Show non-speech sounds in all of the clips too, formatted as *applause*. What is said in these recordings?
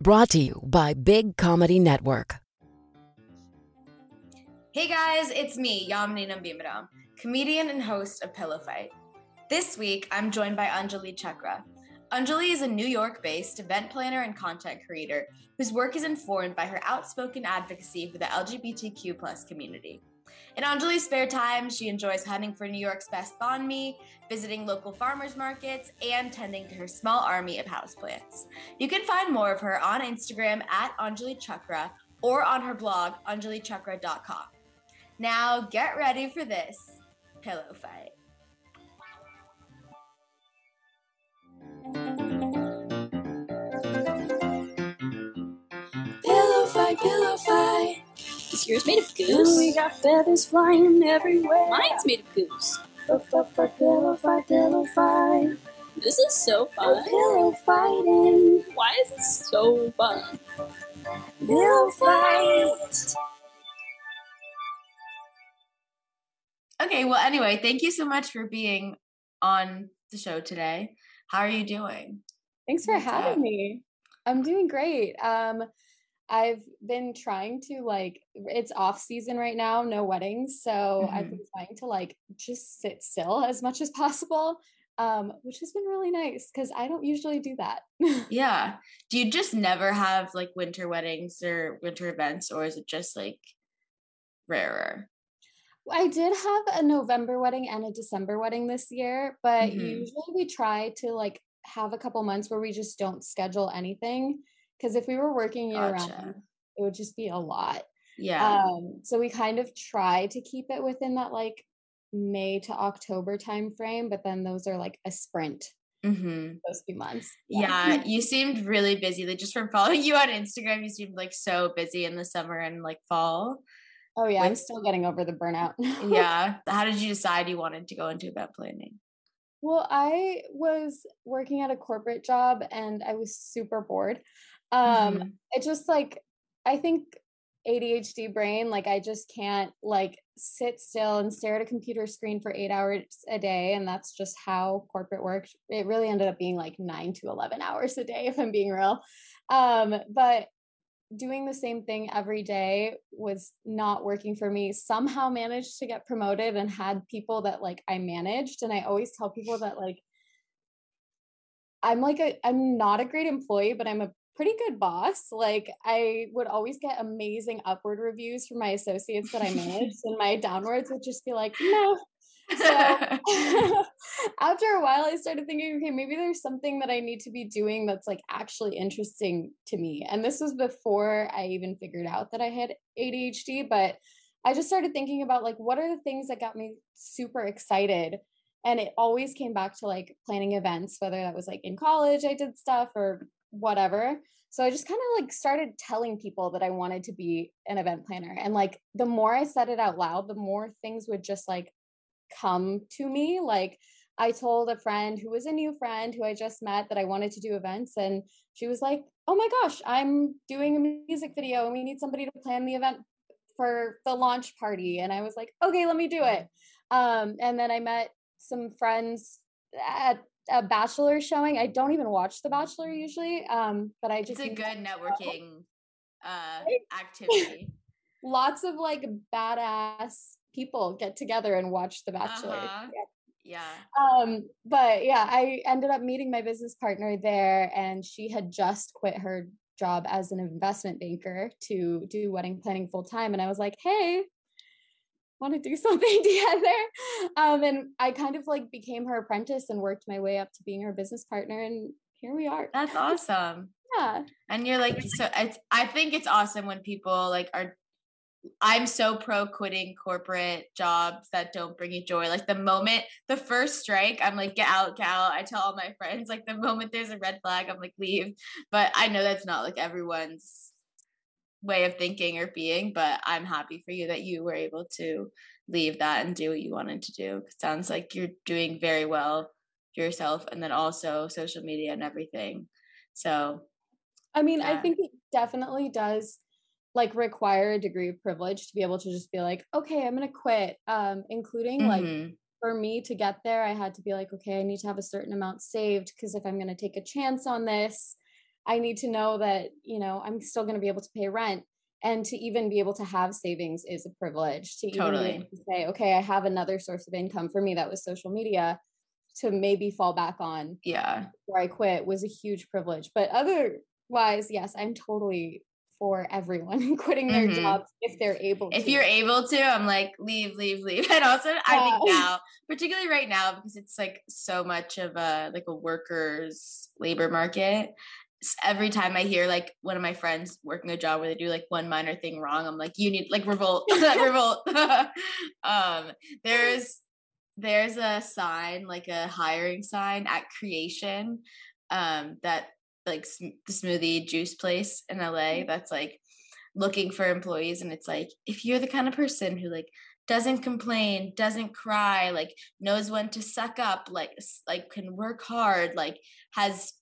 Brought to you by Big Comedy Network. Hey guys, it's me, Yamini Nambimadom, comedian and host of Pillow Fight. This week, I'm joined by Anjali Chakra. Anjali is a New York based event planner and content creator whose work is informed by her outspoken advocacy for the LGBTQ community. In Anjali's spare time, she enjoys hunting for New York's best banh mi, visiting local farmers markets, and tending to her small army of houseplants. You can find more of her on Instagram at Anjali Chakra or on her blog, anjalichakra.com. Now get ready for this pillow fight. Pillow fight, pillow fight. Is yours made of And goose? we got feathers flying everywhere. Mine's made of goose. Pillow fight, pillow fight. This is so fun. Pillow fighting. Why is this so fun? Pillow fight. Okay, well, anyway, thank you so much for being on the show today. How are you doing? Thanks for What's having up? me. I'm doing great. Um, I've been trying to like it's off season right now, no weddings, so I've Mhm. been trying to like just sit still as much as possible, um, which has been really nice because I don't usually do that. *laughs* Yeah. Do you just never have like winter weddings or winter events, or is it just like rarer? I did have a November wedding and a December wedding this year, but Mhm. usually we try to like have a couple months where we just don't schedule anything because if we were working year Gotcha. round, it would just be a lot. Yeah. Um, so we kind of try to keep it within that like May to October time frame, but then those are like a sprint hmm those few months. Yeah. You seemed really busy. Like just from following *laughs* you on Instagram, you seemed like so busy in the summer and like fall. Oh yeah, I'm still getting over the burnout. *laughs* Yeah. How did you decide you wanted to go into event planning? Well, I was working at a corporate job and I was super bored. Um, Mhm. it just like I think ADHD brain, like I just can't like sit still and stare at a computer screen for eight hours a day. And that's just how corporate works. It really ended up being like nine to 11 hours a day, if I'm being real. Um, but doing the same thing every day was not working for me. Somehow managed to get promoted and had people that like I managed. And I always tell people that like I'm like a I'm not a great employee, but I'm a pretty good boss. Like I would always get amazing upward reviews from my associates that I managed, and my downwards would just be like, no. So *laughs* *laughs* after a while, I started thinking, okay, maybe there's something that I need to be doing that's like actually interesting to me. And this was before I even figured out that I had ADHD, but I just started thinking about like what are the things that got me super excited and it always came back to like planning events whether that was like in college i did stuff or whatever. So i just kind of like started telling people that i wanted to be an event planner and like the more i said it out loud the more things would just like come to me. Like i told a friend who was a new friend who i just met that i wanted to do events and she was like oh my gosh i'm doing a music video and we need somebody to plan the event for the launch party. And i was like okay let me do it. Um, and then i met some friends at a bachelor showing i don't even watch the bachelor usually um, but i just it's a good networking uh *laughs* activity. lots of like badass people get together and watch the bachelor Uh-huh. Yeah. Yeah. um but yeah i ended up meeting my business partner there and she had just quit her job as an investment banker to do wedding planning full time and i was like hey want to do *laughs* something together um and i kind of like became her apprentice and worked my way up to being her business partner and here we are That's *laughs* awesome. yeah And you're like so it's I think it's awesome when people like are I'm so pro quitting corporate jobs that don't bring you joy. Like the moment the first strike, I'm like, get out, get out. I tell all my *laughs* friends, like the moment there's a red flag, I'm like, leave. But I know that's not like everyone's way of thinking or being, but I'm happy for you that you were able to leave that and do what you wanted to do. It sounds like you're doing very well yourself and then also social media and everything. So I mean, I think it definitely does like require a degree of privilege to be able to just be like, okay, I'm gonna quit. Um, including like mhm. for me to get there, I had to be like, okay, I need to have a certain amount saved because if I'm gonna take a chance on this, I need to know that, you know, I'm still going to be able to pay rent. And to even be able to have savings is a privilege. To even Totally. to say, okay, I have another source of income. For me, that was social media to maybe fall back on Yeah. before I quit was a huge privilege. But otherwise, yes, I'm totally for everyone *laughs* quitting their Mhm. jobs if they're able If to. you're able to, I'm like, leave, leave, leave. *laughs* And also, I think now, *laughs* particularly right now, because it's like so much of a like a workers' labor market. Every time I hear like one of my friends working a job where they do like one minor thing wrong, I'm like, you need like revolt, *laughs* revolt. *laughs* um, there's there's a sign like a hiring sign at Kreation, um, that like sm- the smoothie juice place in LA that's like looking for employees and it's like if you're the kind of person who like doesn't complain doesn't cry like knows when to suck up like like can work hard like has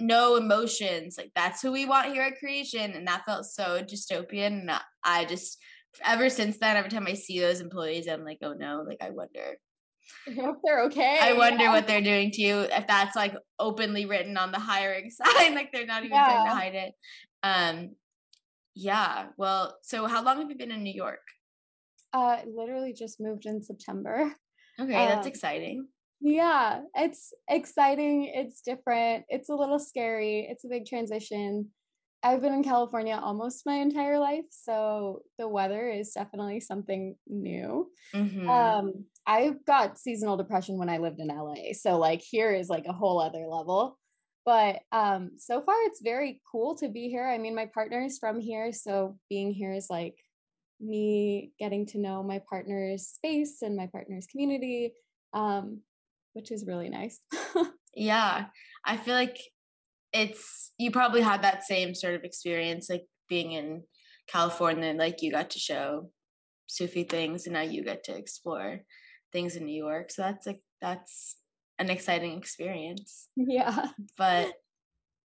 no emotions like that's who we want here at Kreation and that felt so dystopian and I- just ever since then every time i see those employees i'm like oh no like i wonder *laughs* I hope they're okay. i wonder yeah. what they're doing to you if that's like openly written on the hiring *laughs* sign like they're not even trying to hide it um yeah well so how long have you been in new york uh literally just moved in September. okay that's Um, exciting Yeah, it's exciting. It's different. It's a little scary. It's a big transition. I've been in California almost my entire life, so the weather is definitely something new. Mhm. Um, I got seasonal depression when I lived in LA, so like here is like a whole other level. But um, so far it's very cool to be here. I mean, my partner is from here, so being here is like me getting to know my partner's space and my partner's community, um, which is really nice. *laughs* yeah i feel like it's you probably had that same sort of experience like being in california like you got to show sufi things and now you get to explore things in new york so that's like that's an exciting experience yeah. *laughs* but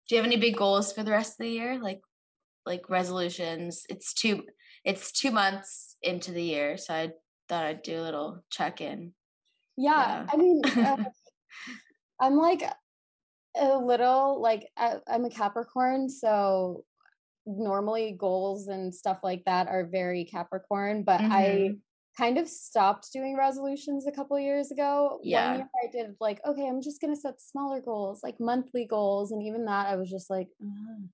do you have any big goals for the rest of the year like like resolutions it's two it's two months into the year so i thought i'd do a little check-in Yeah. Yeah. I mean, *laughs* uh, I'm like a little like I, I'm a Capricorn, so normally goals and stuff like that are very Capricorn, but I Mhm. kind of stopped doing resolutions a couple years ago. Yeah. One year I did like, okay, I'm just gonna set smaller goals, like monthly goals, and even that I was just like, "Ugh."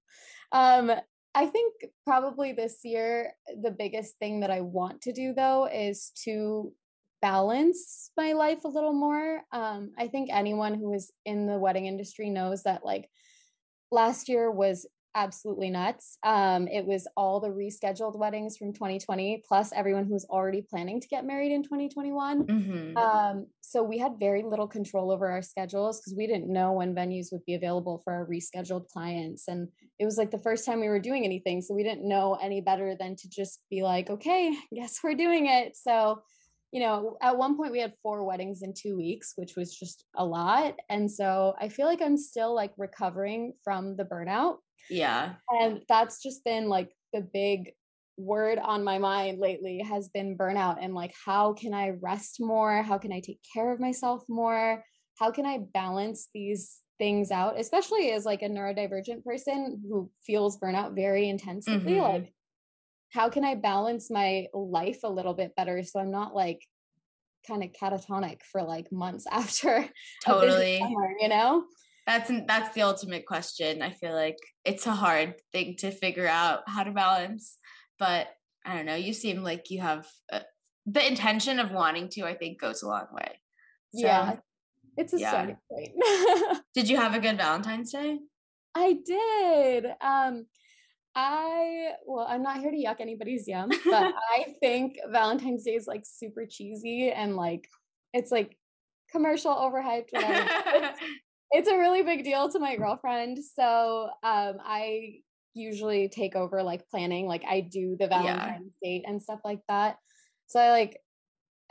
um, I think probably this year the biggest thing that I want to do though is to balance my life a little more. Um, I think anyone who is in the wedding industry knows that like last year was absolutely nuts. Um, it was all the rescheduled weddings from 2020, plus everyone who was already planning to get married in 2021. Mhm. Um, so we had very little control over our schedules because we didn't know when venues would be available for our rescheduled clients. And it was like the first time we were doing anything. So we didn't know any better than to just be like, okay, *laughs* guess we're doing it. So, you know, at one point we had four weddings in two weeks, which was just a lot. And so I feel like I'm still like recovering from the burnout. yeah And that's just been like the big word on my mind lately has been burnout and like how can I rest more? How can I take care of myself more? How can I balance these things out, especially as like a neurodivergent person who feels burnout very intensively? Mhm. Like, how can I balance my life a little bit better so I'm not like kind of catatonic for like months *laughs* after totally summer, you know? that's that's the ultimate question i feel like it's a hard thing to figure out how to balance but i don't know you seem like you have uh, the intention of wanting to i think goes a long way So, yeah. It's a yeah. starting point. *laughs* did you have a good valentine's day I did. Um I well, I'm not here to yuck anybody's yum, *laughs* but I think Valentine's Day is like super cheesy and like it's like commercial overhyped whatever. it's, *laughs* it's a really big deal to my girlfriend. So um I usually take over like planning, like I do the Yeah. Valentine's date and stuff like that. So I like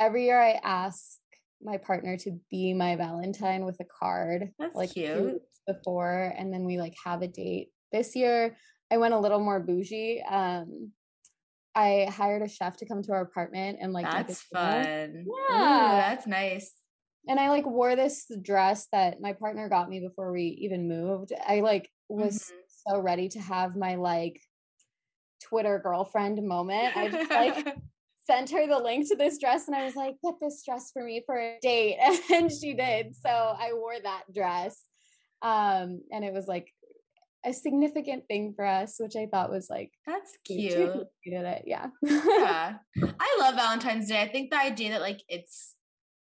every year I ask my partner to be my Valentine with a card That's like cute. before and then we like have a date. This year I went a little more bougie. Um I hired a chef to come to our apartment and like that's fun Ooh, Yeah. that's nice And I like wore this dress that my partner got me before we even moved. I like was Mhm. so ready to have my like Twitter girlfriend moment. I just like *laughs* sent her the link to this dress and I was like, get this dress for me for a date. *laughs* And she did. So I wore that dress. Um, and it was like a significant thing for us, which I thought was like That's *laughs* cute. did it. Yeah. *laughs* yeah. I love Valentine's Day. I think the idea that like it's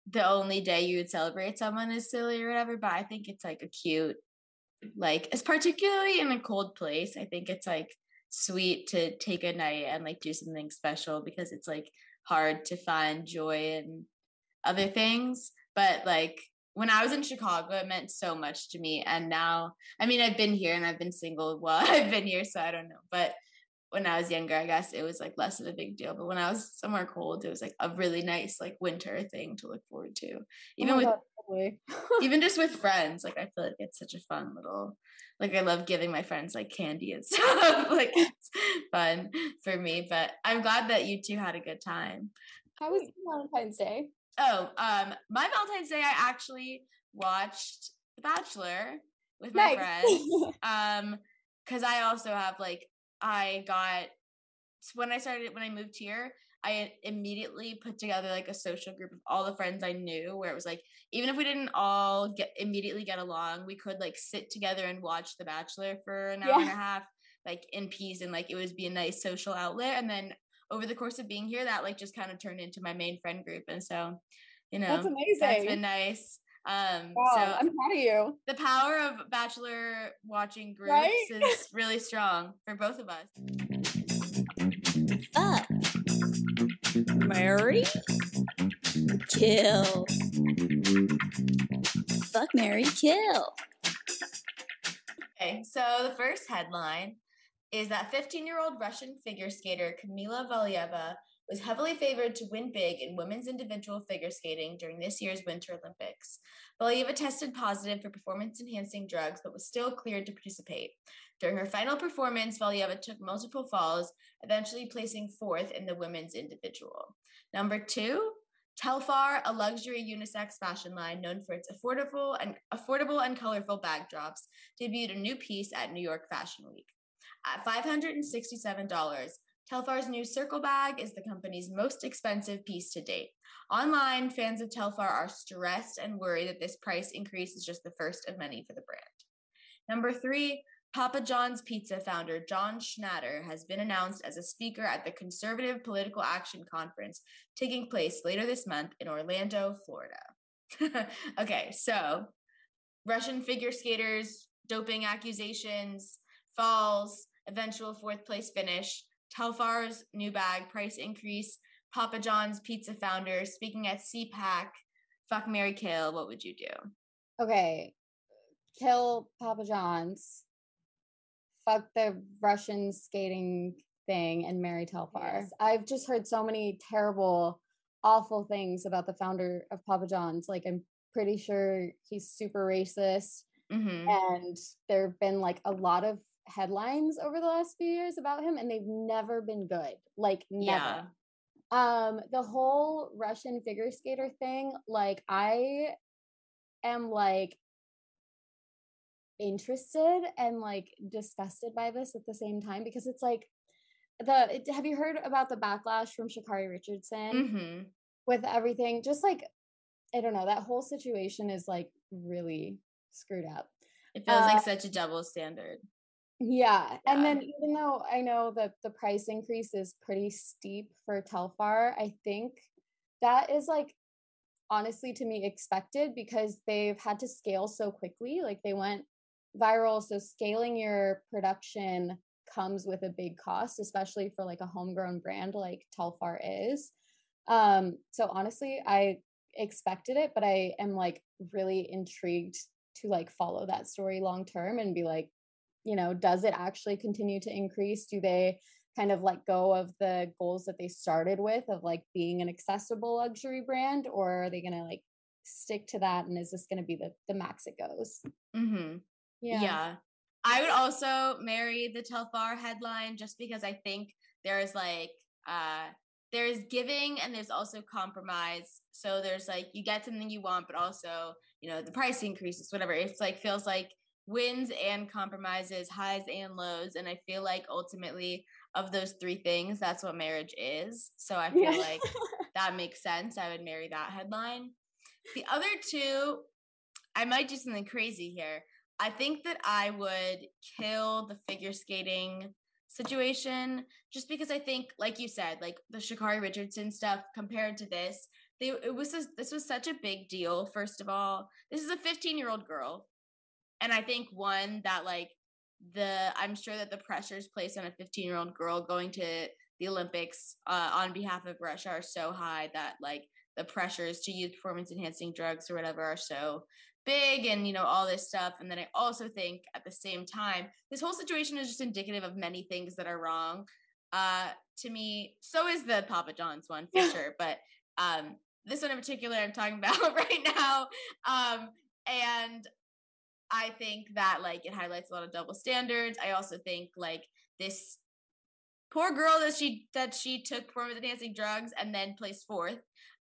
the only day you would celebrate someone is silly or whatever, but I think it's like a cute, like it's particularly in a cold place. I think it's like sweet to take a night and like do something special because it's like hard to find joy in other things. But like when I was in Chicago, it meant so much to me. And now, I mean, I've been here and I've been single while *laughs* I've been here, so I don't know. But when I was younger, I guess it was like less of a big deal. But when I was somewhere cold, it was like a really nice like winter thing to look forward to. Oh Even my with God, *laughs* even just with friends, like I feel like it's such a fun little like I love giving my friends like candy and *laughs* stuff. like it's fun for me. But I'm glad that you two had a good time. How was Valentine's Day? Oh, um, my Valentine's Day, I actually watched The Bachelor with my Nice. friends. *laughs* Um, because I also have like I got when I started when I moved here, I immediately put together like a social group of all the friends I knew where it was like even if we didn't all get immediately get along, we could like sit together and watch The Bachelor for an hour and a half, like in peace and like it was be a nice social outlet. And then over the course of being here, that like just kind of turned into my main friend group. And so, you know, That's amazing. that's been nice. Um wow, so I'm proud of you. the power of bachelor watching groups Right? is *laughs* really strong for both of us. Fuck. Mary? Kill. Fuck Mary Kill. Okay, so the first headline is that 15 year old Russian figure skater Kamila Valieva was heavily favored to win big in women's individual figure skating during this year's Winter Olympics. Valieva tested positive for performance enhancing drugs but was still cleared to participate. During her final performance, Valieva took multiple falls, eventually placing fourth in the women's individual. Number two, Telfar, a luxury unisex fashion line known for its affordable and affordable and colorful bag drops, debuted a new piece at New York Fashion Week. At $567, Telfar's new circle bag is the company's most expensive piece to date. Online, fans of Telfar are stressed and worried that this price increase is just the first of many for the brand. Number three, Papa John's Pizza founder John Schnatter has been announced as a speaker at the Conservative Political Action Conference taking place later this month in Orlando, Florida. *laughs* okay, so Russian figure skaters, doping accusations, falls, eventual fourth place finish, Telfar's new bag price increase, Papa John's pizza founder speaking at CPAC, fuck marry Kill, what would you do? Okay. Kill Papa John's. Fuck the Russian skating thing and Mary Telfar. Yes. I've just heard so many terrible, awful things about the founder of Papa John's. Like, I'm pretty sure he's super racist. Mm-hmm. And there have been like a lot of headlines over the last few years about him, and they've never been good. Like, never. Yeah. Um, the whole Russian figure skater thing, like I am like interested and like disgusted by this at the same time because it's like the it- have you heard about the backlash from Sha'Carri Richardson Mm-hmm. with everything just like I don't know that whole situation is like really screwed up. It feels Uh, like such a double standard. Yeah. And Yeah. then even though I know that the price increase is pretty steep for Telfar, I think that is like honestly to me expected because they've had to scale so quickly. Like they went viral. So scaling your production comes with a big cost, especially for like a homegrown brand like Telfar is. Um, so honestly, I expected it, but I am like really intrigued to like follow that story long term and be like, you know, does it actually continue to increase? Do they kind of let go of the goals that they started with of like being an accessible luxury brand, or are they gonna like stick to that? And is this gonna be the the max it goes? Mm-hmm. Yeah. yeah I would also marry the Telfar headline just because I think there's like uh there's giving and there's also compromise. So there's like you get something you want, but also, you know, the price increases, whatever. It's like feels like wins and compromises, highs and lows. And I feel like ultimately, of those three things, that's what marriage is. So I feel Yeah. like *laughs* that makes sense. I would marry that headline. The other two, I might do something crazy here. I think that I would kill the figure skating situation just because I think, like you said, like the Sha'Carri Richardson stuff compared to this, they it was this was such a big deal. First of all, this is a 15 year old girl, and I think one that like the I'm sure that the pressures placed on a 15 year old girl going to the Olympics uh, on behalf of Russia are so high that like the pressures to use performance enhancing drugs or whatever are so big and you know all this stuff. And then i also think at the same time this whole situation is just indicative of many things that are wrong. Uh to me so is the papa john's one for sure but um this one in particular i'm talking *laughs* about right now. Um and i think that like it highlights a lot of double standards i also think like this poor girl that she that she took performance enhancing drugs and then placed fourth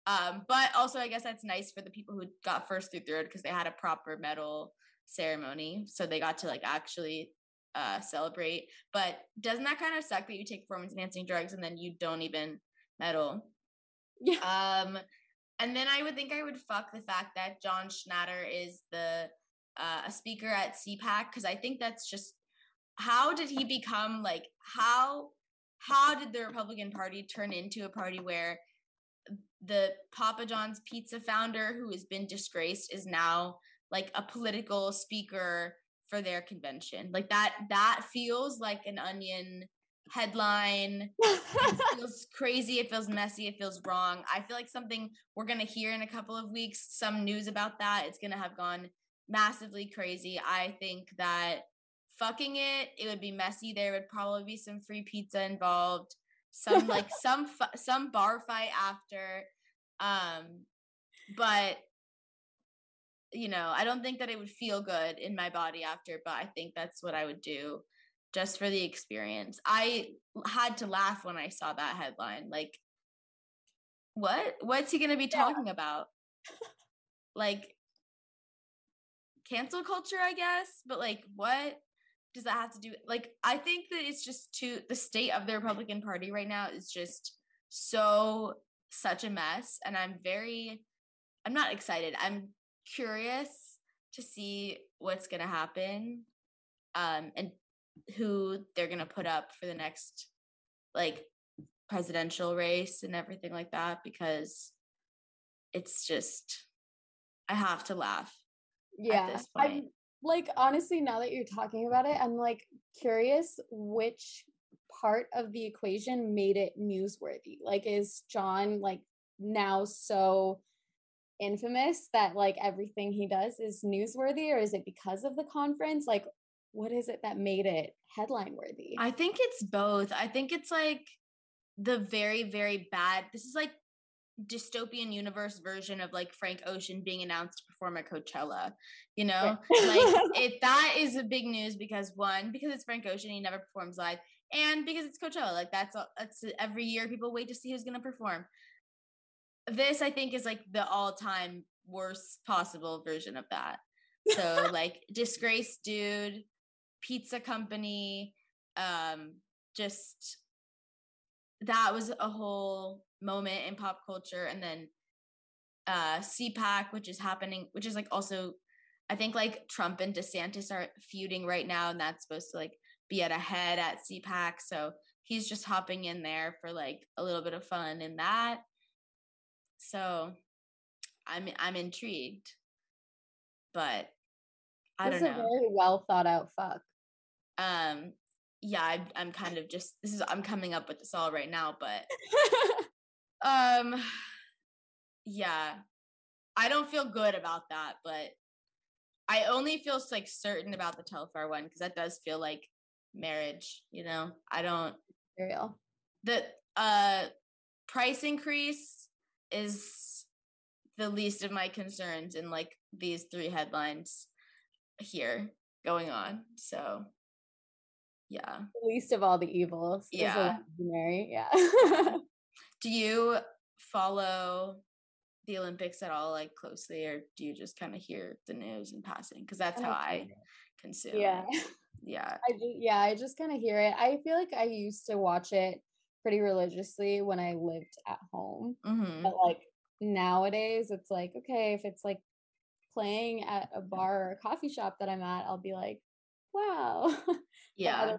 um, but also, I guess that's nice for the people who got first through third because they had a proper medal ceremony, so they got to like actually uh, celebrate. But doesn't that kind of suck that you take performance enhancing drugs and then you don't even medal? Yeah. Um, and then I would think I would fuck the fact that John Schnatter is the uh, a speaker at CPAC because I think that's just how did he become like how how did the Republican Party turn into a party where the Papa John's pizza founder who has been disgraced is now like a political speaker for their convention. Like that that feels like an onion headline. It *laughs* feels crazy, it feels messy, it feels wrong. I feel like something we're going to hear in a couple of weeks some news about that. It's going to have gone massively crazy. I think that fucking it, it would be messy. There would probably be some free pizza involved some like *laughs* some fu- some bar fight after um but you know i don't think that it would feel good in my body after but i think that's what i would do just for the experience i had to laugh when i saw that headline like what what's he going to be Yeah. talking about *laughs* like cancel culture i guess but like what does that have to do like i think that it's just too the state of the republican party right now is just so such a mess and i'm very i'm not excited. I'm curious to see what's going to happen um and who they're going to put up for the next like presidential race and everything like that because it's just i have to laugh yeah i'm like honestly now that you're talking about it i'm like curious which part of the equation made it newsworthy like is john like now so infamous that like everything he does is newsworthy or is it because of the conference like what is it that made it headline worthy I think it's both. I think it's like the very, very bad. This is like dystopian universe version of like Frank Ocean being announced to perform at Coachella. You know, like *laughs* it that is a big news because one, because it's Frank Ocean, he never performs live, and because it's Coachella. Like that's all, that's every year people wait to see who's gonna perform. This I think is like the all-time worst possible version of that. So *laughs* like disgraced dude, pizza company, um, just that was a whole moment in pop culture, and then uh CPAC, which is happening, which is like also, I think like Trump and DeSantis are feuding right now, and that's supposed to like be at a head at CPAC, so he's just hopping in there for like a little bit of fun in that. So, I'm I'm intrigued, but I this don't is a know. very well thought out fuck. Um yeah I, i'm kind of just this is i'm coming up with this all right now but *laughs* um yeah i don't feel good about that but i only feel like certain about the telfar one because that does feel like marriage you know i don't Real. the uh price increase is the least of my concerns in like these three headlines here going on so yeah The least of all the evils Yeah. Mary. Yeah. Do you follow the olympics at all like closely or do you just kind of hear the news in passing because that's how i consume. Yeah. *laughs* Yeah. I just, yeah, I just kind of hear it. I feel like I used to watch it pretty religiously when I lived at home. hmm But like nowadays, it's like, okay, if it's like playing at a bar or a coffee shop that I'm at, I'll be like, wow. *laughs* Yeah.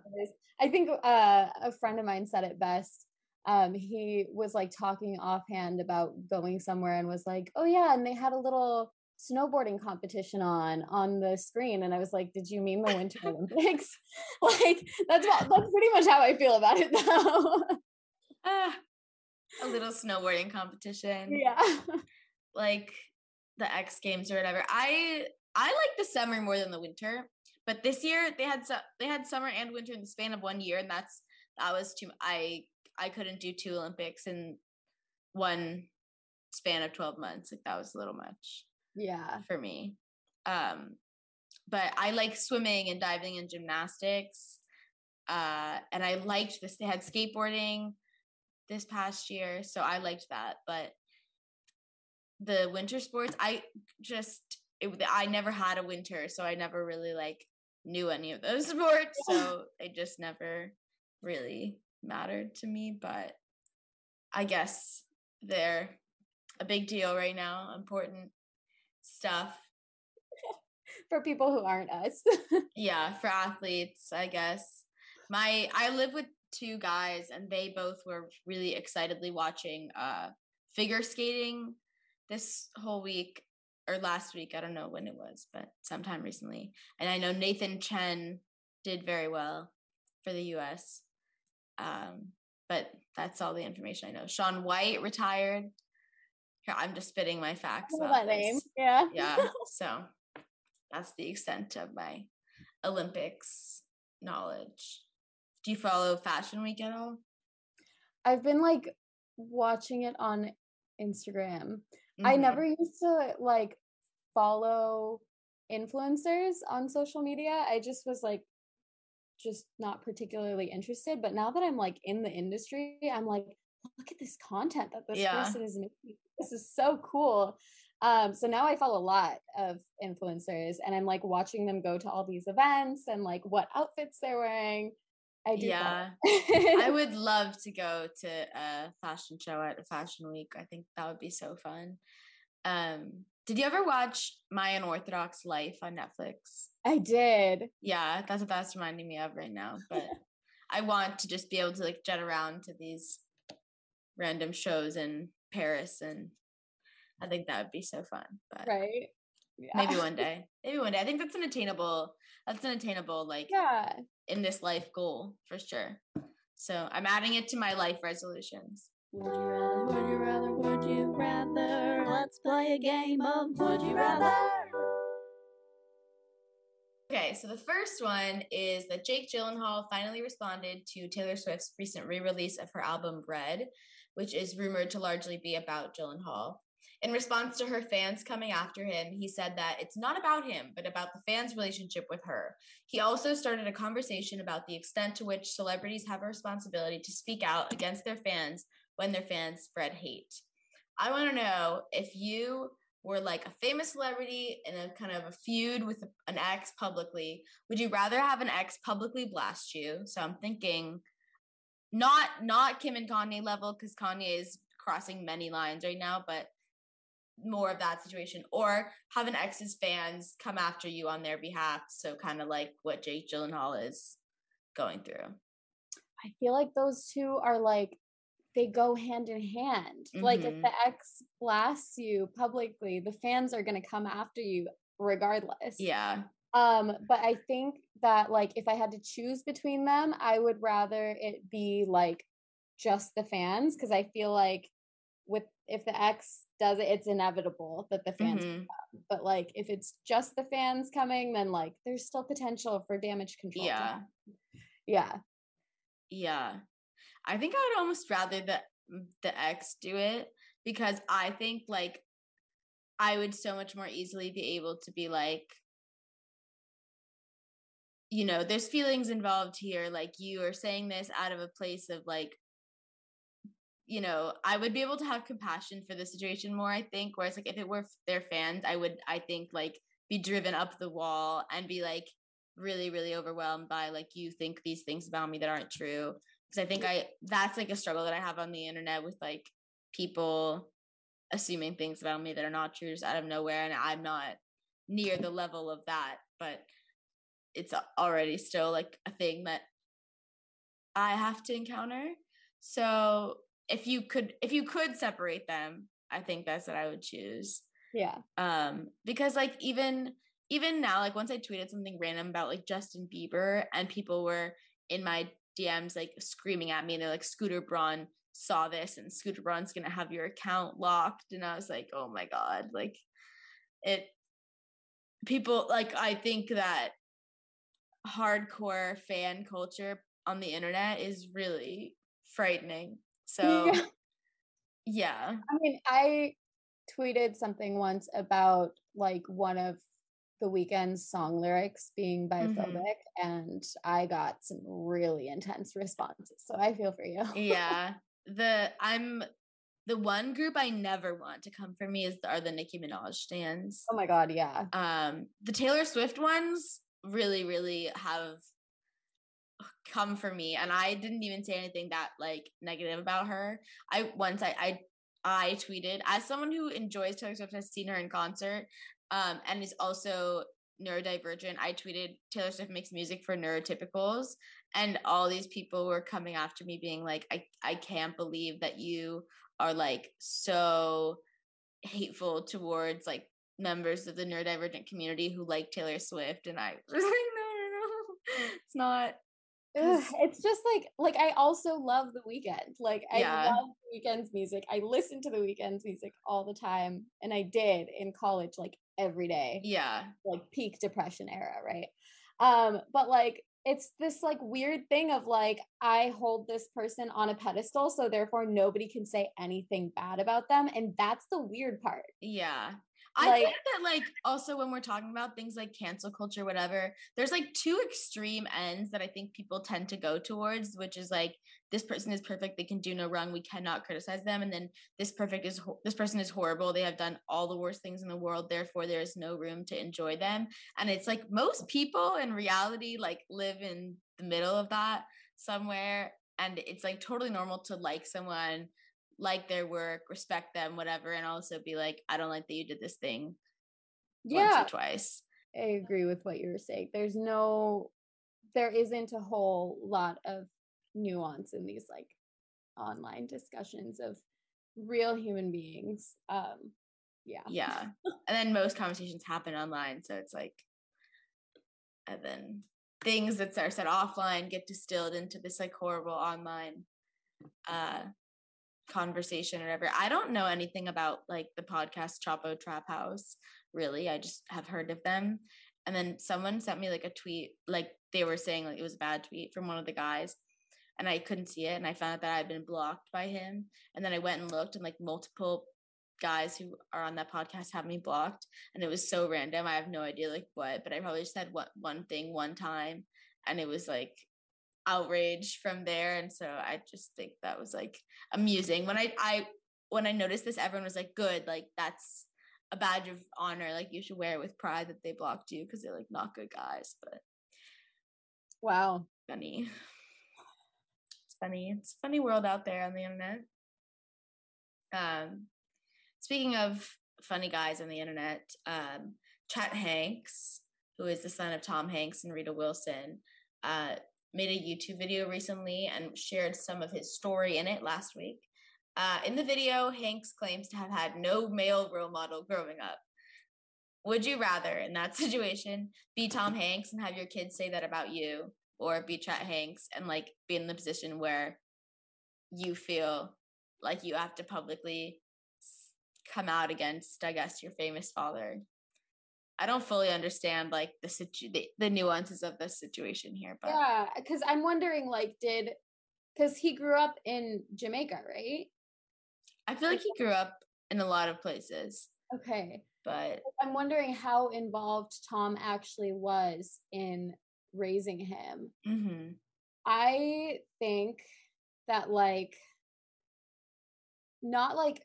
I think uh, a friend of mine said it best. Um, he was like talking offhand about going somewhere and was like, oh, yeah. And they had a little snowboarding competition on on the screen and i was like did you mean the winter *laughs* olympics *laughs* like that's what, that's pretty much how i feel about it now Ah, a little snowboarding competition. yeah *laughs* Like the X Games or whatever. I I like the summer more than the winter. But this year they had su- they had summer and winter in the span of one year, and that's that was too. I I couldn't do two Olympics in one span of twelve months. Like that was a little much. yeah for me. Um, but I like swimming and diving and gymnastics. Uh, and I liked this. They had skateboarding this past year, so I liked that. But the winter sports, I just it, I never had a winter, so I never really like knew any of those *laughs* sports. So *laughs* I just never really mattered to me. But I guess they're a big deal right now. Important stuff. *laughs* for people who aren't us *laughs* Yeah, for athletes, I guess. My I live with two guys and they both were really excitedly watching uh figure skating this whole week or last week. I don't know when it was, but sometime recently. And I know Nathan Chen did very well for the US. Um but that's all the information I know. Shaun White retired. Here, I'm just spitting my facts I that name this yeah yeah *laughs* so that's the extent of my olympics knowledge do you follow fashion week at all i've been like watching it on instagram I Mhm. never used to like follow influencers on social media. I just was like just not particularly interested. But now that I'm like in the industry, I'm like, look at this content that this Yeah. person is making. This is so cool. Um, so now I follow a lot of influencers and I'm like watching them go to all these events and like what outfits they're wearing. I do yeah i would *laughs* love to go to a fashion show at a fashion week i think that would be so fun um did you ever watch my unorthodox life on netflix I did. yeah that's what that's reminding me of right now but *laughs* i want to just be able to like jet around to these random shows in paris and i think that would be so fun but Right. Yeah. maybe one day maybe one day i think that's an attainable that's an attainable like Yeah. in this life goal for sure so i'm adding it to my life resolutions Would you rather, would you rather, would you rather? Let's play a game of Would You Rather. okay so the first one is that jake gyllenhaal finally responded to taylor swift's recent re-release of her album Red which is rumored to largely be about gyllenhaal in response to her fans coming after him, he said that it's not about him, but about the fans' relationship with her. He also started a conversation about the extent to which celebrities have a responsibility to speak out against their fans when their fans spread hate. I want to know if you were like a famous celebrity in a kind of a feud with an ex publicly, would you rather have an ex publicly blast you? So I'm thinking not not Kim and Kanye level because Kanye is crossing many lines right now, but more of that situation or have an ex's fans come after you on their behalf so kind of like what jake gyllenhaal is going through I feel like those two are like they go hand in hand. Like if the ex blasts you publicly, the fans are going to come after you regardless. yeah Um but I think that like if I had to choose between them, I would rather it be like just the fans because I feel like with if the ex does it it's inevitable that the fans Mhm. come. but like if it's just the fans coming then like there's still potential for damage control Yeah. happen. yeah yeah i think i would almost rather the the ex do it because i think like i would so much more easily be able to be like you know there's feelings involved here like you are saying this out of a place of like you know i would be able to have compassion for the situation more i think whereas like if it were their fans i would i think like be driven up the wall and be like really really overwhelmed by like you think these things about me that aren't true because I think I that's like a struggle that I have on the internet with like people assuming things about me that are not true just out of nowhere and I'm not near the level of that but it's already still like a thing that I have to encounter. So if you could if you could separate them I think that's what I would choose. Yeah. um because like even even now like once i tweeted something random about like justin bieber and people were in my dms like screaming at me and they're like scooter braun saw this and scooter braun's gonna have your account locked. And i was like oh my god like it people like i think that hardcore fan culture on the internet is really frightening. So Yeah. yeah. I mean, I tweeted something once about like one of the Weeknd's song lyrics being Mhm. and I got some really intense responses. So I feel for you. yeah *laughs* the i'm the one group i never want to come for me is the, are the nicki minaj stands Oh my god, yeah. um the taylor swift ones really really have come for me and i didn't even say anything that like negative about her i once i i i tweeted as someone who enjoys taylor swift has seen her in concert um and is also neurodivergent. I tweeted taylor swift makes music for neurotypicals and all these people were coming after me being like i i can't believe that you are like so hateful towards like members of the neurodivergent community who like Taylor Swift. And I was *laughs* like no no no. It's not Ugh, it's just like like I also love the Weeknd. Like I Yeah. love the Weeknd's music. I listen to the Weeknd's music all the time, and I did in college, like every day. yeah like peak depression era, right? Um, but like it's this like weird thing of like I hold this person on a pedestal, so therefore nobody can say anything bad about them, and that's the weird part. yeah I Like- think that like also when we're talking about things like cancel culture whatever there's like two extreme ends that I think people tend to go towards which is like this person is perfect they can do no wrong we cannot criticize them and then this perfect is this person is horrible they have done all the worst things in the world therefore there is no room to enjoy them. And it's like most people in reality like live in the middle of that somewhere and it's like totally normal to like someone like their work respect them whatever and also be like i don't like that you did this thing once or twice I agree with what you were saying. There's no, there isn't a whole lot of nuance in these like online discussions of real human beings. Um, yeah, yeah and then most conversations happen online so it's like and then things that are said offline get distilled into this like horrible online uh conversation or whatever. I don't know anything about like the podcast chapo trap house really. I just have heard of them. And then someone sent me like a tweet like they were saying like it was a bad tweet from one of the guys and i couldn't see it and i found out that i had been blocked by him. And then i went and looked and like multiple guys who are on that podcast have me blocked and it was so random. I have no idea like what but i probably said what one thing one time and it was like outrage from there. And so i just think that was like amusing. When i i when i noticed this everyone was like good like that's a badge of honor like you should wear it with pride that they blocked you because they're like not good guys but wow. funny. It's funny. It's a funny world out there on the internet. Um speaking of funny guys on the internet um chet hanks who is the son of tom hanks and rita wilson uh made a youtube video recently and shared some of his story in it last week uh in the video hanks claims to have had no male role model growing up would you rather in that *laughs* situation be tom hanks and have your kids say that about you or be Chet Hanks and like be in the position where you feel like you have to publicly come out against, I guess, your famous father. I don't fully understand like the situ- the, the nuances of the situation here, but Yeah, because I'm wondering, like, did because he grew up in Jamaica, right? I feel like he grew up in a lot of places, Okay, but I'm wondering how involved Tom actually was in raising him. mhm, I think that like not like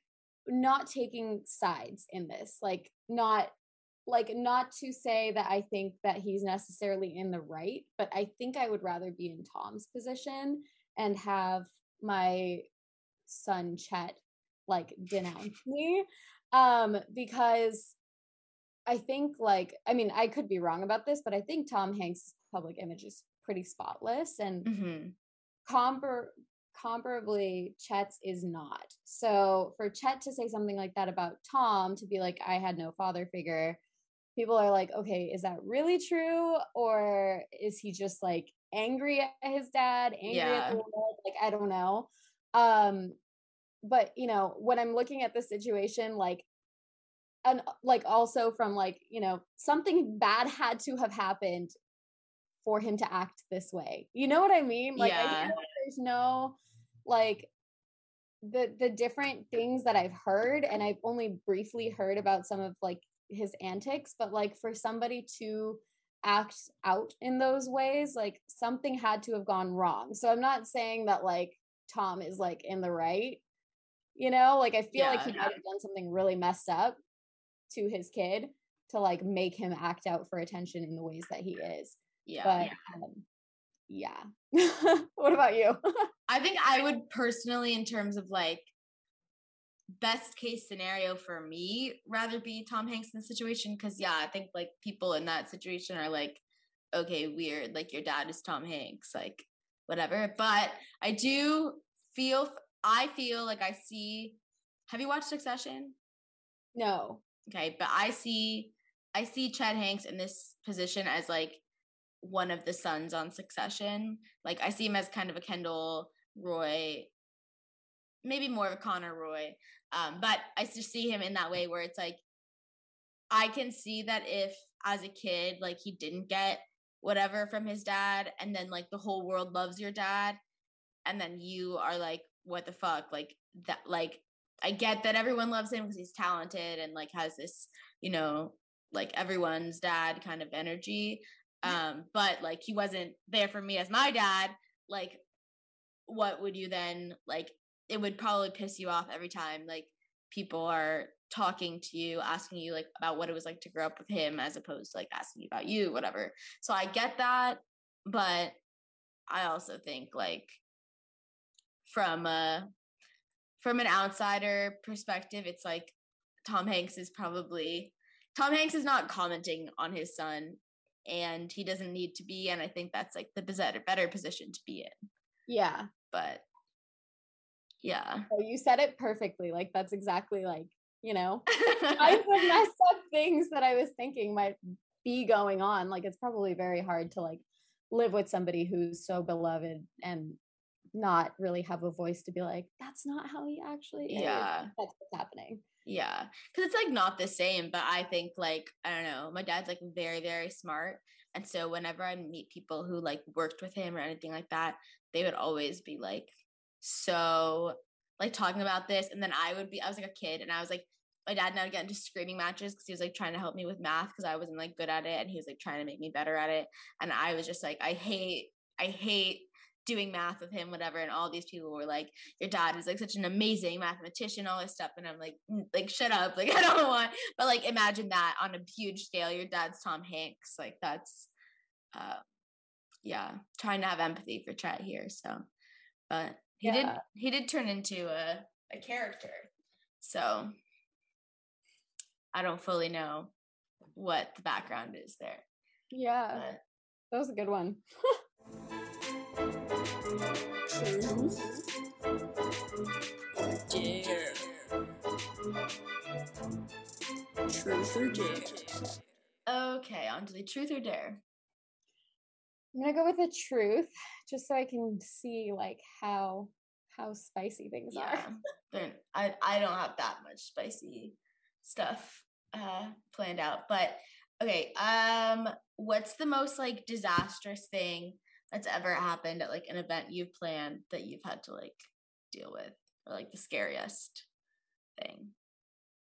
not taking sides in this, like not like not to say that I think that he's necessarily in the right, but I think I would rather be in Tom's position and have my son Chet like denounce *laughs* me um because I think like I mean I could be wrong about this, but I think Tom Hanks' public image is pretty spotless and hmm compar comparably Chet's is not. So for Chet to say something like that about Tom to be like I had no father figure, people are like, okay, is that really true or is he just like angry at his dad, angry Yeah. at the world? Like I don't know. Um but you know, when I'm looking at the situation like and like also from like, you know, something bad had to have happened for him to act this way. You know what I mean? Like I Yeah. like there's no like the the different things that I've heard and I've only briefly heard about some of like his antics, but like for somebody to act out in those ways, like something had to have gone wrong. So I'm not saying that like Tom is like in the right. You know, like I feel like he Yeah. might have done something really messed up to his kid to like make him act out for attention in the ways that he is. Yeah. But um, yeah. *laughs* what about you? *laughs* I think I would personally, in terms of like best case scenario for me, rather be Tom Hanks in the situation. Cause yeah, I think like people in that situation are like, okay, weird. Like your dad is Tom Hanks, like whatever. But I do feel, I feel like I see. Have you watched Succession? no. Okay, but I see I see Chet Hanks in this position as like one of the sons on Succession. Like I see him as kind of a Kendall Roy, maybe more of a Connor Roy. Um, but I just see him in that way where it's like I can see that if as a kid like he didn't get whatever from his dad and then like the whole world loves your dad and then you are like what the fuck like that like I get that everyone loves him because he's talented and like has this, you know, like everyone's dad kind of energy. Um, but like he wasn't there for me as my dad. Like, what would you then like? It would probably piss you off every time like people are talking to you, asking you like about what it was like to grow up with him, as opposed to like asking you about you, whatever. So I get that, but I also think like from a from an outsider perspective, it's like Tom Hanks is probably Tom Hanks is not commenting on his son, and he doesn't need to be. And I think that's like the better better position to be in. Yeah. But yeah, So you said it perfectly. Like that's exactly like, you know, kinds *laughs* of messed up things that I was thinking might be going on. Like it's probably very hard to like live with somebody who's so beloved and not really have a voice to be like, that's not how he actually is. Yeah. That's what's happening. Yeah, because it's like not the same, but I think like I don't know. My dad's like very very smart, and so whenever I meet people who like worked with him or anything like that, they would always be like so like talking about this, and then I would be I was like a kid, and I was like my dad and I get into screaming matches because he was like trying to help me with math because I wasn't like good at it, and he was like trying to make me better at it, and I was just like I hate I hate doing math with him whatever and all these people were like your dad is like such an amazing mathematician, all this stuff. And I'm like, "Mm, like, shut up. Like, *laughs* I don't want, but like, imagine that on a huge scale. Your dad's Tom Hanks. Like, that's, uh, yeah, trying to have empathy for Chet here. So, but he did he did turn into a, a character. So, I don't fully know what the background is there. Yeah. But That was a good one. Truth or dare? Truth or dare? okay, on to the truth or dare. I'm gonna go with the truth, just so I can see like how how spicy things yeah are. I, I don't have that much spicy stuff uh planned out but okay um what's the most like disastrous thing that's ever happened at like an event you've planned that you've had to like deal with or like the scariest thing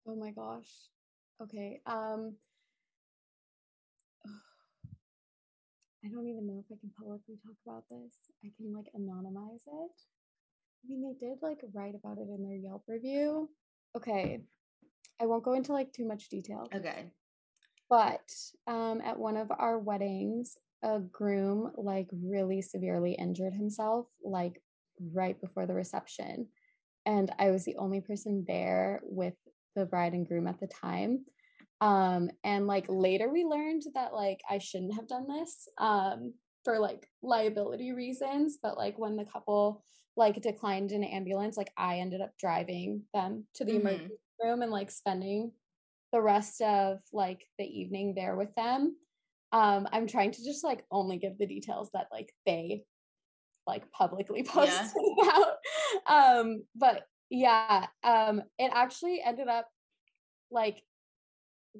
Oh my gosh. Okay. Um I don't even know if I can publicly talk about this. I can like anonymize it. I mean, they did like write about it in their Yelp review. Okay. I won't go into like too much detail. okay But um, at one of our weddings, a groom like really severely injured himself, like right before the reception. And I was the only person there with the bride and groom at the time. Um, and like later we learned that like I shouldn't have done this um, for like liability reasons. But like when the couple like declined an ambulance, like I ended up driving them to the mm-hmm. emergency room and like spending the rest of like the evening there with them. Um, I'm trying to just like only give the details that like they like publicly *laughs* posted yeah. about. Um, but yeah, um, it actually ended up like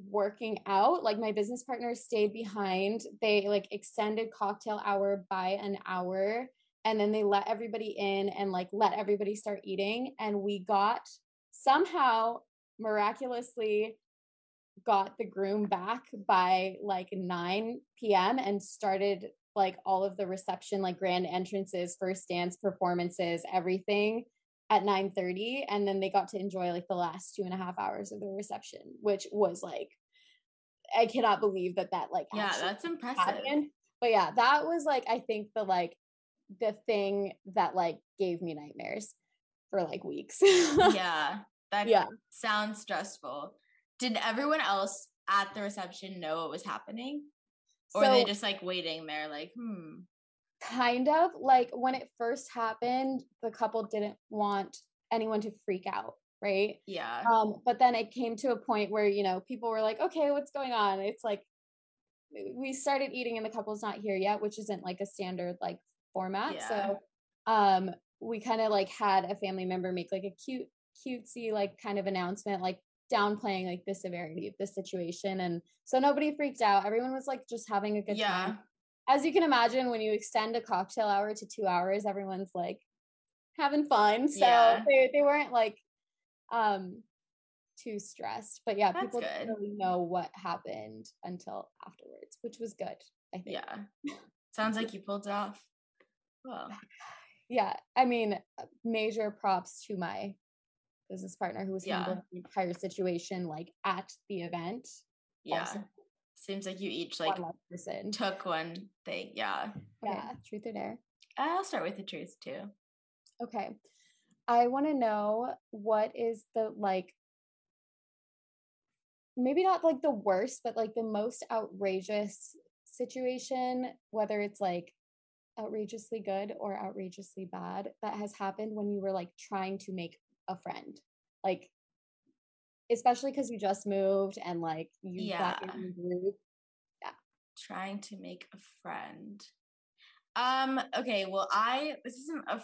working out. Like my business partner stayed behind. They like extended cocktail hour by an hour and then they let everybody in and like let everybody start eating and we got somehow miraculously got the groom back by like 9 p.m. and started like all of the reception, like grand entrances, first dance performances, everything at 9 30. And then they got to enjoy like the last two and a half hours of the reception, which was like, I cannot believe that that like, yeah, that's impressive. Happened. But yeah, that was like, I think the like, the thing that like gave me nightmares for like weeks. *laughs* yeah. That yeah. sounds stressful. Did everyone else at the reception know what was happening? Or so, they just like waiting there, like, hmm? Kind of like when it first happened, the couple didn't want anyone to freak out, right? Yeah. Um, but then it came to a point where, you know, people were like, okay, what's going on? It's like we started eating and the couple's not here yet, which isn't like a standard like format. Yeah. So um we kind of like had a family member make like a cute cutesy like kind of announcement like downplaying like the severity of the situation and so nobody freaked out everyone was like just having a good yeah. time as you can imagine when you extend a cocktail hour to two hours everyone's like having fun so yeah. they, they weren't like um too stressed but yeah That's people good. didn't really know what happened until afterwards which was good i think yeah sounds like you pulled it off well *sighs* yeah i mean uh, major props to my business partner who was yeah. handling the entire situation like at the event. Yeah. Also, Seems like you each like person. took one thing. Yeah. Yeah. Okay. Truth or dare? I'll start with the truth too. Okay. I want to know what is the like maybe not like the worst, but like the most outrageous situation, whether it's like outrageously good or outrageously bad that has happened when you were like trying to make a friend like especially because you just moved and like you yeah. got in group yeah trying to make a friend um okay well i this isn't a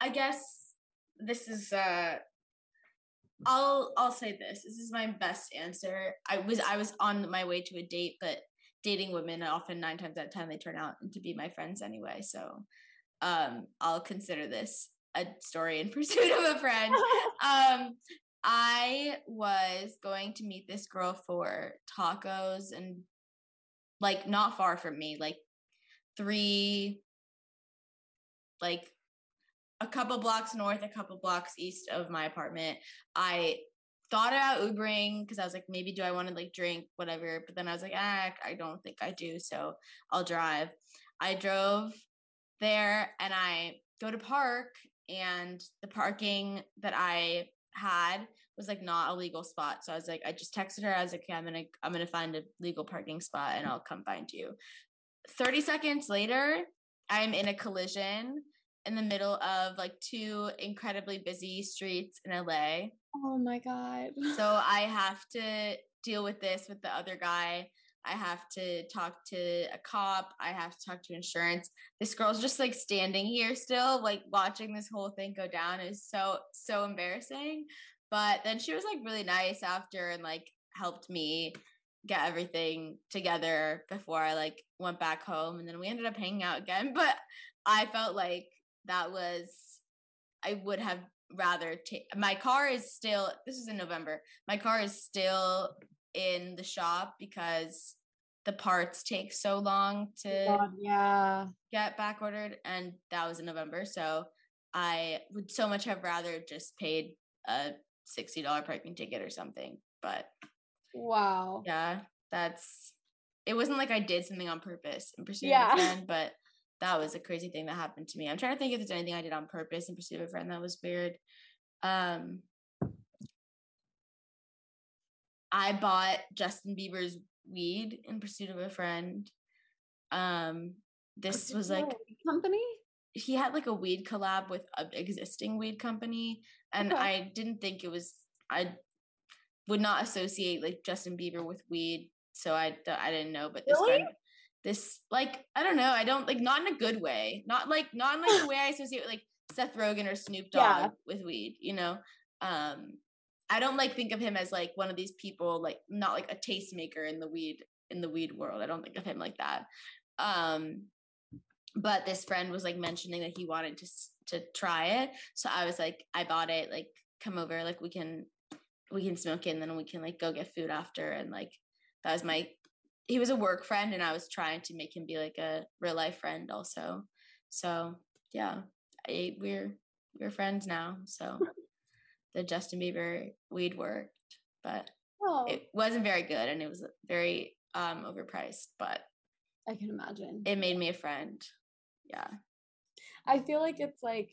i guess this is uh i'll i'll say this this is my best answer i was i was on my way to a date but dating women often nine times out of ten they turn out to be my friends anyway so um i'll consider this a story in *laughs* pursuit of a friend. *laughs* um, I was going to meet this girl for tacos and like not far from me, like three, like a couple blocks north, a couple blocks east of my apartment. I thought about Ubering because I was like, maybe do I want to like drink, whatever. But then I was like, ah, I don't think I do. So I'll drive. I drove there and I go to park and the parking that I had was like not a legal spot. So I was like, I just texted her. I was like, okay, I'm gonna I'm gonna find a legal parking spot and I'll come find you. 30 seconds later, I'm in a collision in the middle of like two incredibly busy streets in LA. Oh my god. so I have to deal with this with the other guy I have to talk to a cop. I have to talk to insurance. This girl's just like standing here still, like watching this whole thing go down is so, so embarrassing. But then she was like really nice after and like helped me get everything together before I like went back home. And then we ended up hanging out again. *laughs* But I felt like that was, I would have rather take my car is still, this is in November, my car is still in the shop because the parts take so long to God, yeah get back ordered and that was in November so I would so much have rather just paid a $60 parking ticket or something but wow yeah that's it wasn't like I did something on purpose in pursuit Yeah. of a friend, but that was a crazy thing that happened to me. I'm trying to think if there's anything I did on purpose in pursuit of a friend that was weird. Um I bought Justin Bieber's weed in pursuit of a friend. Um this was like company. he had like a weed collab with an existing weed company and Okay. *laughs* i didn't think it was i would not associate like justin bieber with weed so I I didn't know but this Really? friend this like i don't know i don't like not in a good way not like not in like the *laughs* way i associate with like seth rogen or snoop dogg Yeah. with weed you know um i don't like think of him as like one of these people like not like a tastemaker in the weed in the weed world. I don't think of him like that. Um but this friend was like mentioning that he wanted to to try it. So i was like i bought it like come over like we can we can smoke it and then we can like go get food after. And like that was my he was a work friend and i was trying to make him be like a real life friend also. So yeah I, we're we're friends now so *laughs* the justin bieber weed worked but Oh, it wasn't very good and it was very um overpriced but I can imagine. it made me a friend yeah I feel like it's like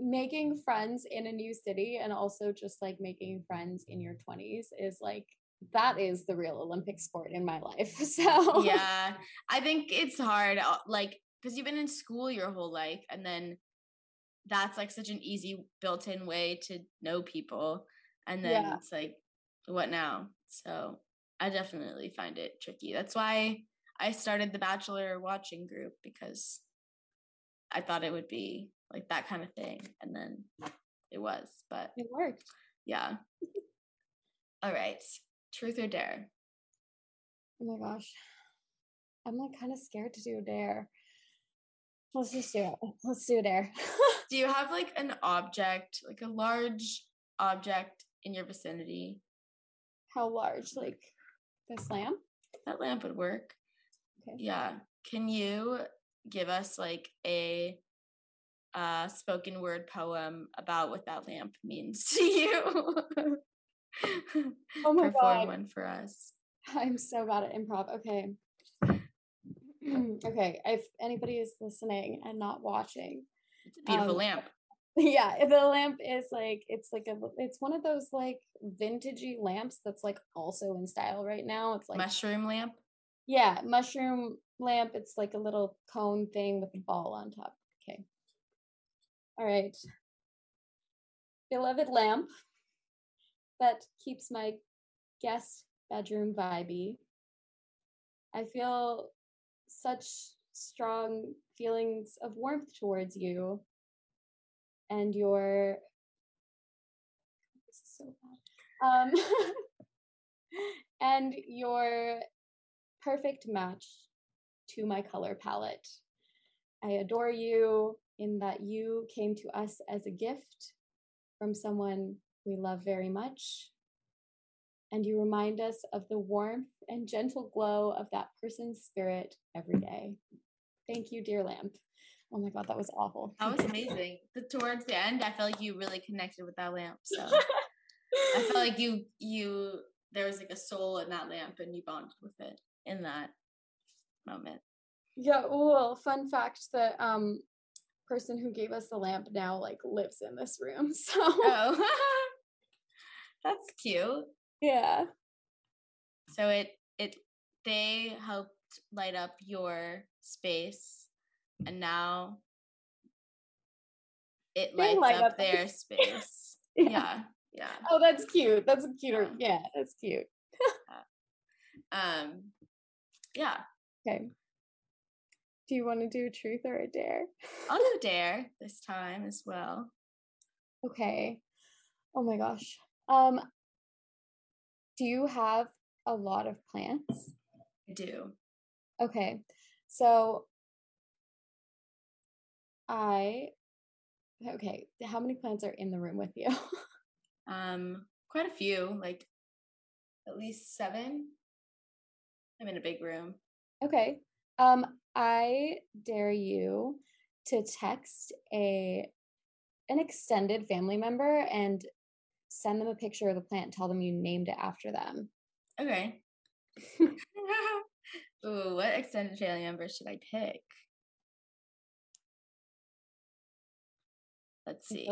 making friends in a new city and also just like making friends in your 20s is like that is the real Olympic sport in my life. *laughs* So yeah i think it's hard uh, like because you've been in school your whole life and then that's like such an easy built-in way to know people and then Yeah. it's like what now so i definitely find it tricky that's why i started the bachelor watching group because i thought it would be like that kind of thing and then it was but it worked. yeah all right truth or dare Oh my gosh. I'm like kind of scared to do dare. Let's just do it. Let's do a dare. *laughs* Do you have like an object, like a large object in your vicinity? How large? Like this lamp? That lamp would work. Okay. Yeah. Can you give us like a uh spoken word poem about what that lamp means to you? Oh my Perform God. one for us. I'm so bad at improv. Okay. *laughs* okay. If anybody is listening and not watching, It's a beautiful Um, lamp. *laughs* yeah, the lamp is like it's like a it's one of those like vintagey lamps that's like also in style right now. It's like Mushroom lamp. yeah, mushroom lamp. It's like a little cone thing with a ball on top. Okay. All right. Beloved lamp that keeps my guest bedroom vibey. I feel such strong feelings of warmth towards you and your this is so bad. Um *laughs* and your perfect match to my color palette. I adore you in that you came to us as a gift from someone we love very much. And you remind us of the warmth and gentle glow of that person's spirit every day. Thank you, dear lamp. Oh my God, that was awful. That was *laughs* amazing. The, towards the end, I felt like you really connected with that lamp. So *laughs* I felt like you you there was like a soul in that lamp and you bonded with it in that moment. Yeah, well, fun fact the um person who gave us the lamp now like lives in this room. *laughs* So Oh. That's cute. Yeah. So it it they helped light up your space and now it They lights light up up their space. *laughs* Yeah. yeah. Yeah. Oh, that's cute. That's a cuter. Yeah. Yeah, that's cute. Um yeah. Okay. Do you want to do a truth or a dare? I'll do *laughs* dare this time as well. Okay. Oh my gosh. Um do you have a lot of plants? I do. Okay. So I okay, how many plants are in the room with you? *laughs* Um quite a few, like at least seven. I'm in a big room. okay. Um I dare you to text a an extended family member and send them a picture of the plant, tell them you named it after them. Okay. *laughs* Ooh, what extended family member should I pick? Let's see.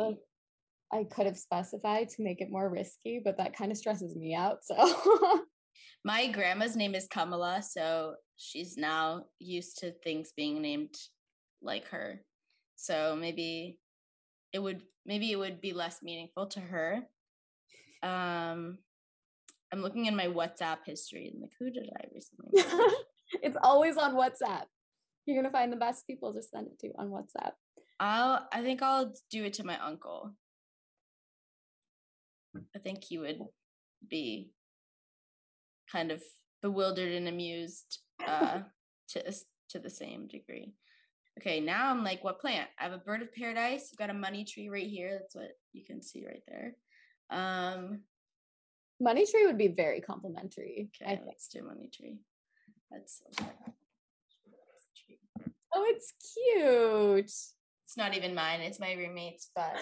I could have specified to make it more risky, but that kind of stresses me out. So *laughs* my grandma's name is Kamala, so she's now used to things being named like her. So maybe it would maybe it would be less meaningful to her. Um I'm looking in my WhatsApp history and like who did I recently *laughs* it's always on WhatsApp. You're gonna find the best people to send it to on WhatsApp. I'll I think I'll do it to my uncle. I think he would be kind of bewildered and amused uh *laughs* to to the same degree. Okay, now I'm like, what plant? I have a bird of paradise. I've got a money tree right here. That's what you can see right there. Um Money tree would be very complimentary. Okay, let's do money tree. That's Oh, it's cute. It's not even mine, it's my roommate's, but *laughs*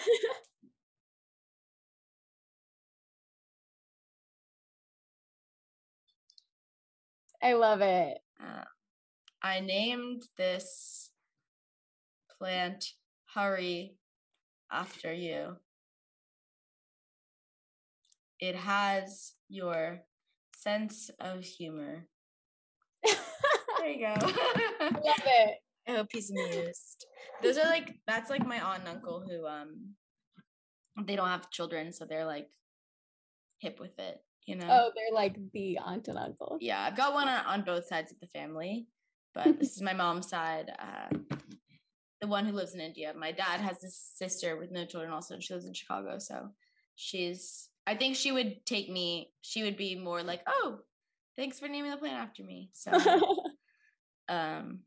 I love it. Uh, I named this plant Hurry after you. It has your sense of humor. *laughs* there you go. I *laughs* love it. I hope he's amused. Those are like that's like my aunt and uncle who um they don't have children, so they're like hip with it, you know. Oh, they're like the aunt and uncle. Yeah, I've got one on, on both sides of the family, but this is my mom's side. Uh, the one who lives in India. My dad has a sister with no children, also, and she lives in Chicago. So she's. I think she would take me. She would be more like, "Oh, thanks for naming the plant after me." So, *laughs* um,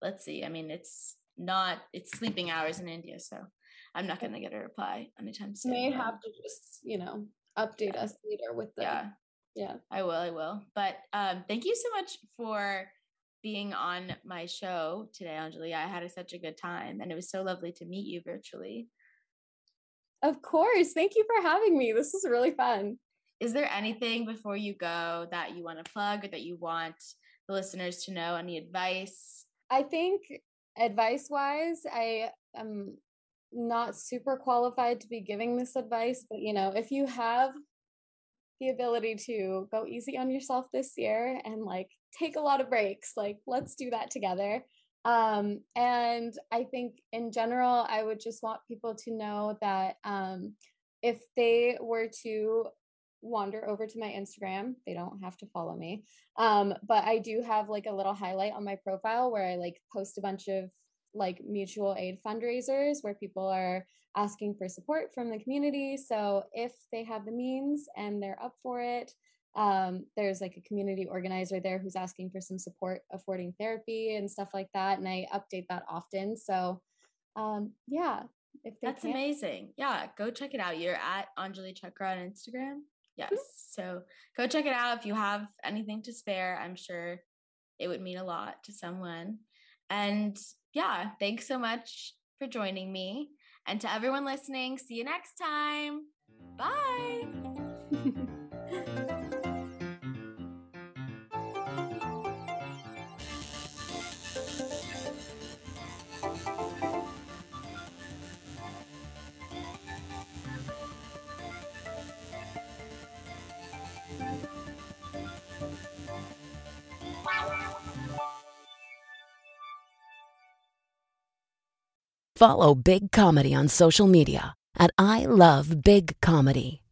let's see. I mean, it's not. It's sleeping hours in India, so I'm not going to get a reply anytime soon. May have to just, you know, update us later with the. Yeah. Yeah. I will. I will. But um, thank you so much for being on my show today, Anjali. I had such a good time, and it was so lovely to meet you virtually. Of course. Thank you for having me. This was really fun. Is there anything before you go that you want to plug or that you want the listeners to know? Any advice? I think advice wise, I am not super qualified to be giving this advice, but you know, if you have the ability to go easy on yourself this year and like take a lot of breaks, like let's do that together. Um, and I think in general, I would just want people to know that um, if they were to wander over to my Instagram. They don't have to follow me. Um, but I do have like a little highlight on my profile where I like post a bunch of like mutual aid fundraisers where people are asking for support from the community. So if they have the means and they're up for it, um, there's like a community organizer there who's asking for some support affording therapy and stuff like that. And I update that often. So um, yeah. If That's can. amazing. Yeah, go check it out. You're at Anjali Chakra on Instagram. Yes. So go check it out if you have anything to spare. I'm sure it would mean a lot to someone. And yeah, thanks so much for joining me. And to everyone listening, see you next time. Bye. Follow Big Comedy on social media at I Love Big Comedy.